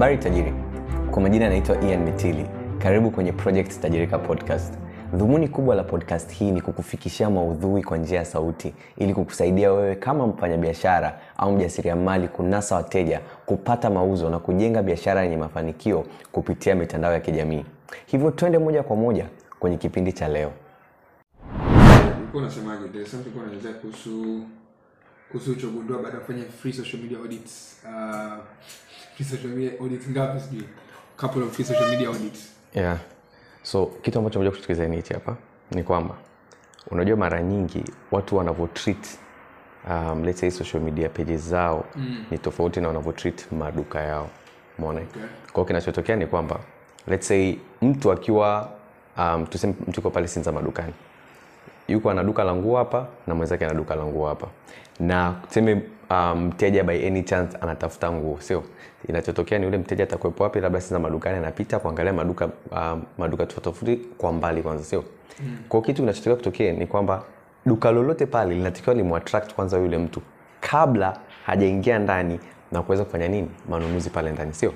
habari tajiri. Kwa majina anaitwa ian mitili. Karibu kwenye project tajirika podcast. Dhumuni kubwa la podcast hii ni kukufikishia maudhui kwa njia ya sauti ili kukusaidia wewe kama mfanyabiashara au mjasiriamali kunasa wateja kupata mauzo na kujenga biashara yenye mafanikio kupitia mitandao ya kijamii. Hivyo twende moja kwa moja kwenye kipindi cha leo. Kuhusu kuhusu baada ya kufanya free social media audits. Uh, free social media audits ngapi sijui couple of free social media audits yeah. so kitu ambacho moja kutukiza ni hichi hapa ni kwamba unajua mara nyingi watu wanavyotreat um, let's say social media pages zao mm. ni tofauti na wanavyotreat maduka yao mona Okay. kwao kinachotokea ni kwamba let's say mtu akiwa um, tuseme mtu pale sinza madukani yuko ana duka la nguo hapa na mwenzake ana duka la nguo hapa na tuseme um, mteja by any chance anatafuta nguo sio? Inachotokea ni yule mteja atakuwepo wapi labda sasa madukani anapita kuangalia maduka um, maduka tofauti kwa mbali kwanza sio? Mm. kwa kitu kinachotokea kutokea ni kwamba duka lolote pale linatakiwa limuattract kwanza yule mtu kabla hajaingia ndani na kuweza kufanya nini? Manunuzi pale ndani sio?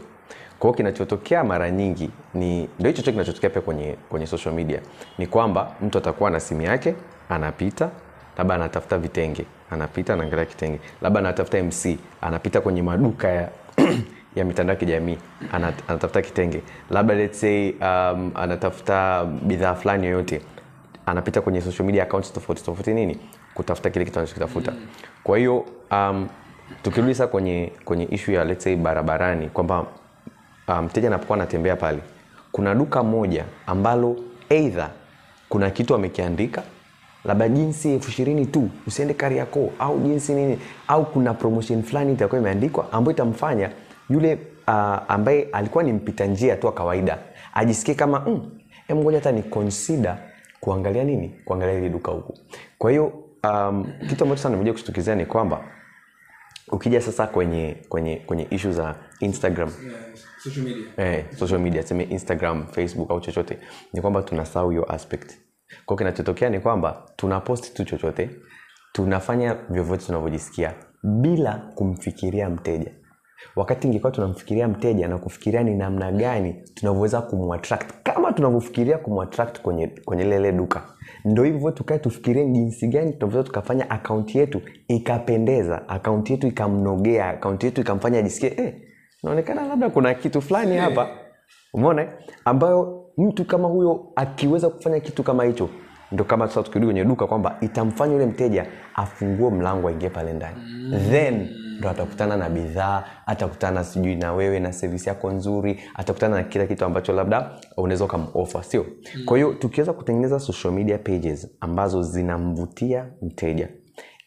Kwa hiyo kinachotokea mara nyingi ni ndio hicho kinachotokea pia kwenye, kwenye social media. Ni kwamba mtu atakuwa na simu yake anapita labda anatafuta vitenge anapita anaangalia kitenge. Labda anatafuta mc anapita kwenye maduka ya ya mitandao ya kijamii anatafuta kitenge. Labda let's say um, anatafuta bidhaa fulani yoyote anapita kwenye social media accounts tofauti tofauti nini kutafuta kile kitu anachokitafuta kwa hiyo um, tukirudi sasa kwenye kwenye ishu ya let's say barabarani kwamba ah, mteja um, anapokuwa anatembea pale kuna duka moja ambalo eidha kuna kitu amekiandika labda jinsi elfu ishirini tu usiende kariakoo au jinsi nini au kuna promotion fulani itakuwa imeandikwa ambayo itamfanya yule uh, ambaye alikuwa ni mpita njia tu wa kawaida ajisikie kama mm, ngoja hata ni consider kuangalia nini kuangalia hili duka huku. Kwa hiyo um, kitu ambacho sana nimekuja kushtukizia ni kwamba ukija sasa kwenye kwenye kwenye ishu za instagram. Yeah, social media. Eh, social media seme instagram facebook au chochote ni kwamba tunasahau hiyo aspect kwao kinachotokea ni kwamba tunaposti tu chochote tunafanya vyovyote tunavyojisikia bila kumfikiria mteja. Wakati ingekuwa tunamfikiria mteja na kufikiria ni namna gani tunavyoweza kumwattract kama tunavyofikiria kumwattract kwenye, kwenye lele duka. Ndo hivyo tukae tufikirie jinsi gani tunavyoweza tukafanya akaunti yetu ikapendeza akaunti yetu ikamnogea akaunti yetu ikamfanya ajisikie eh, naonekana labda kuna kitu fulani hapa. Umeona? Eh? ambayo mtu kama huyo akiweza kufanya kitu kama hicho ndo kama sasa tukirudi kwenye duka kwamba itamfanya yule mteja afungue mlango aingie pale ndani. Then ndo atakutana na bidhaa atakutana sijui na wewe na sevisi yako nzuri atakutana na kila kitu ambacho labda unaweza ukamofa sio? Kwa hiyo tukiweza kutengeneza social media pages ambazo zinamvutia mteja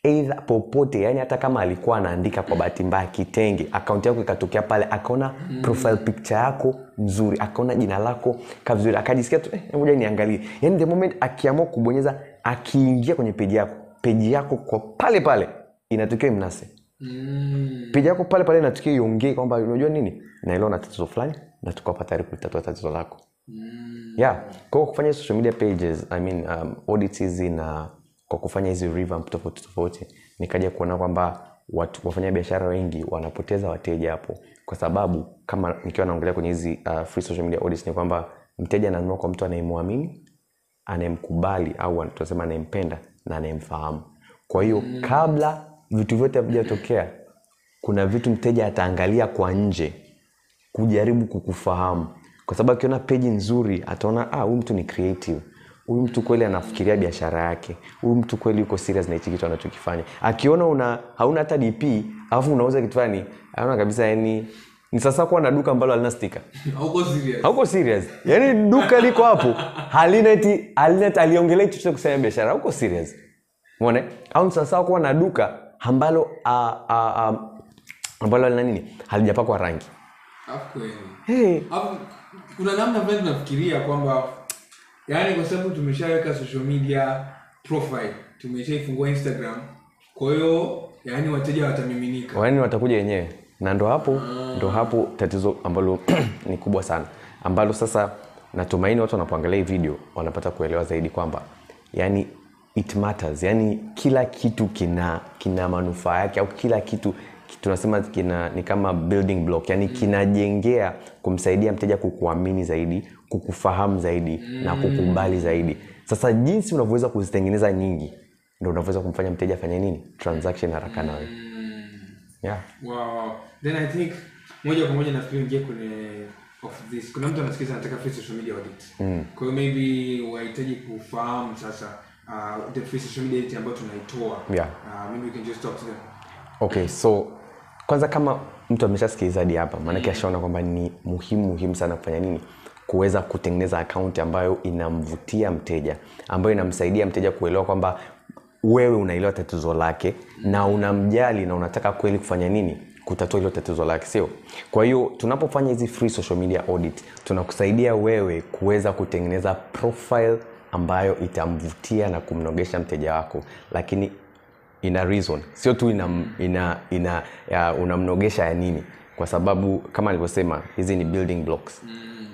eidha popote yani hata kama alikuwa anaandika kwa bahati mbaya kitenge akaunti yako ikatokea pale akaona mm. profile picture yako nzuri akaona jina lako kavizuri akajisikia tu eh, ngoja niangalie yani the moment akiamua kubonyeza akiingia kwenye peji yako peji yako kwa pale pale inatokea mnase mm. peji yako pale pale inatokea iongee kwamba unajua nini naelewa na tatizo fulani na tukapa tayari kulitatua tatizo lako Mm. yeah kwao kufanya social media pages I mean, um, audits hizi na kwa kufanya hizi revamp tofauti tofauti nikaja kuona kwamba watu wafanya biashara wengi wanapoteza wateja hapo. Kwa sababu kama nikiwa naongelea kwenye hizi uh, free social media audits ni kwamba mteja ananunua kwa mtu anayemwamini anayemkubali au tunasema anayempenda na anayemfahamu. Kwa hiyo mm. kabla vitu vyote havijatokea kuna vitu mteja ataangalia kwa nje kujaribu kukufahamu. Kwa sababu akiona peji nzuri ataona ah, huyu mtu ni creative huyu mtu kweli anafikiria biashara yake. Huyu mtu kweli yuko serious na hichi kitu anachokifanya. Akiona una hauna hata dp alafu unauza kitu fulani anaona kabisa yani ni sasa kuwa na duka ambalo halina stika hauko serious. Hauko serious. Yani duka liko hapo halina eti halina aliongelea chochote kusema biashara. Hauko serious. Umeona? Au ni sasa kuwa na duka ambalo a, a, a, ambalo halina nini? Halijapakwa rangi. Hey. Kuna namna fulani tunafikiria kwamba yaani kwa sababu tumeshaweka social media profile tumeshaifungua instagram kwa hiyo yaani wateja watamiminika. Yaani watakuja wenyewe. Na ndo hapo ndo hapo tatizo ambalo ni kubwa sana. Ambalo sasa natumaini watu wanapoangalia hii video wanapata kuelewa zaidi kwamba yani it matters. Yani kila kitu kina kina manufaa yake au kila kitu tunasema kina, ni kama building block. Yani kinajengea kumsaidia mteja kukuamini zaidi kukufahamu zaidi na kukubali zaidi. Sasa jinsi unavyoweza kuzitengeneza nyingi ndo unavyoweza kumfanya mteja afanye nini? Transaction haraka nawe. Yeah. wow. Then i think moja kwa moja nafikiri ingie kwenye of this. Kuna mtu anasikiza anataka free social media audit. Mm. kwa hiyo maybe wahitaji kufahamu sasa uh, the free social media audit ambayo tunaitoa. Yeah. uh, maybe we can just talk to them. Okay so kwanza kama mtu ameshasikiliza hadi hapa maanake ashaona kwamba ni muhimu muhimu sana kufanya nini kuweza kutengeneza akaunti ambayo inamvutia mteja ambayo inamsaidia mteja kuelewa kwamba wewe unaelewa tatizo lake na unamjali na unataka kweli kufanya nini kutatua hilo tatizo lake sio? Kwa hiyo tunapofanya hizi free social media audit tunakusaidia wewe kuweza kutengeneza profile ambayo itamvutia na kumnogesha mteja wako lakini ina reason. Sio tu ina, ina, ina ya, unamnogesha ya nini? Kwa sababu kama nilivyosema hizi ni building blocks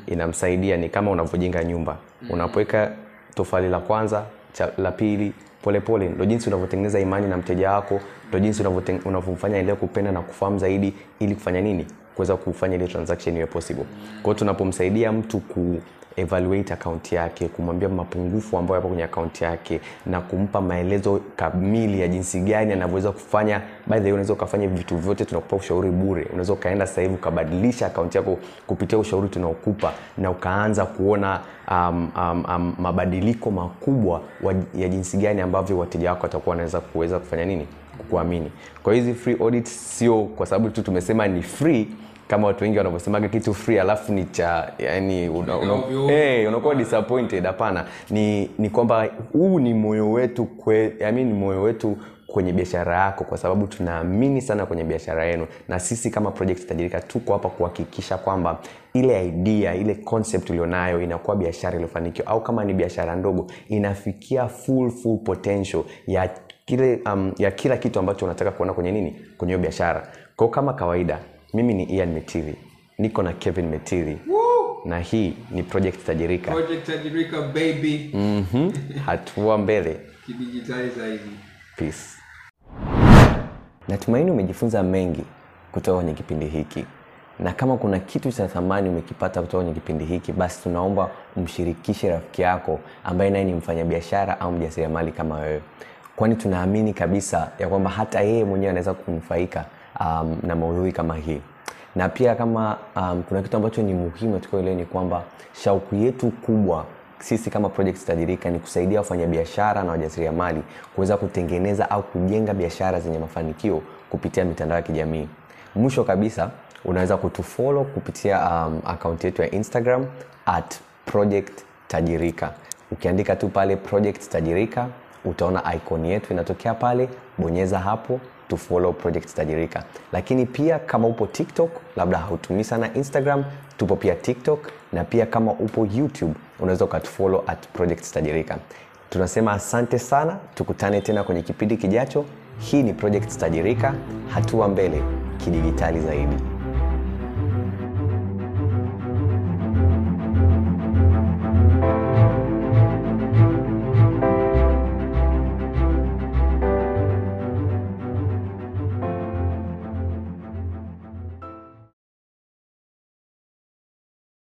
inamsaidia ni kama unavyojenga nyumba. Unapoweka tofali la kwanza cha, la pili polepole ndo jinsi unavyotengeneza imani na mteja wako ndo jinsi unavyomfanya endelea kupenda na kufahamu zaidi ili kufanya nini kuweza kufanya ile transaction iwe possible. Kwa hiyo tunapomsaidia mtu ku evaluate account yake kumwambia mapungufu ambayo yapo kwenye account yake na kumpa maelezo kamili ya jinsi gani anavyoweza kufanya by the way unaweza ukafanya vitu vyote tunakupa ushauri bure. Unaweza ukaenda sasa hivi ukabadilisha account yako kupitia ushauri tunaokupa na ukaanza kuona um, um, um, mabadiliko makubwa wa, ya jinsi gani ambavyo wateja wako watakuwa wanaweza kuweza kufanya nini kukuamini. Kwa hizi free audit sio kwa sababu tu tumesema ni free kama watu wengi wanavyosemaga kitu free alafu ni cha yani una, una, hey, unakuwa disappointed. Hapana. Ni ni kwamba huu ni moyo wetu kwe, I mean, ni moyo wetu kwenye biashara yako kwa sababu tunaamini sana kwenye biashara yenu. Na sisi kama project tajirika tuko hapa kuhakikisha kwamba ile idea ile concept ulionayo inakuwa biashara iliyofanikiwa au kama ni biashara ndogo inafikia full full potential ya kile um, ya kila kitu ambacho unataka kuona kwenye nini? Kwenye hiyo biashara. Kwao kama kawaida mimi ni ian metili niko na kevin metili Woo! na hii ni project tajirika. Project tajirika baby. Mm-hmm. hatua mbele. Kidijitali zaidi. Peace. Natumaini umejifunza mengi kutoka kwenye kipindi hiki. Na kama kuna kitu cha thamani umekipata kutoka kwenye kipindi hiki basi tunaomba umshirikishe rafiki yako ambaye naye ni mfanyabiashara au mjasiriamali kama wewe. Kwani tunaamini kabisa ya kwamba hata yeye mwenyewe anaweza kunufaika um, na maudhui kama hii. Na pia kama um, kuna kitu ambacho ni muhimu ile ni kwamba shauku yetu kubwa sisi kama project ni kusaidia wafanyabiashara na wajasiriamali kuweza kutengeneza au kujenga biashara zenye mafanikio kupitia mitandao ya kijamii. Mwisho kabisa unaweza kutufolo kupitia um, akaunti yetu ya instagram at project tajirika ukiandika tu pale project tajirika utaona icon yetu inatokea pale bonyeza hapo to follow project tajirika lakini pia kama upo tiktok labda hautumii sana instagram tupo pia tiktok na pia kama upo youtube unaweza ukatufollow at project tajirika tunasema asante sana tukutane tena kwenye kipindi kijacho. Hii ni project tajirika hatua mbele kidijitali zaidi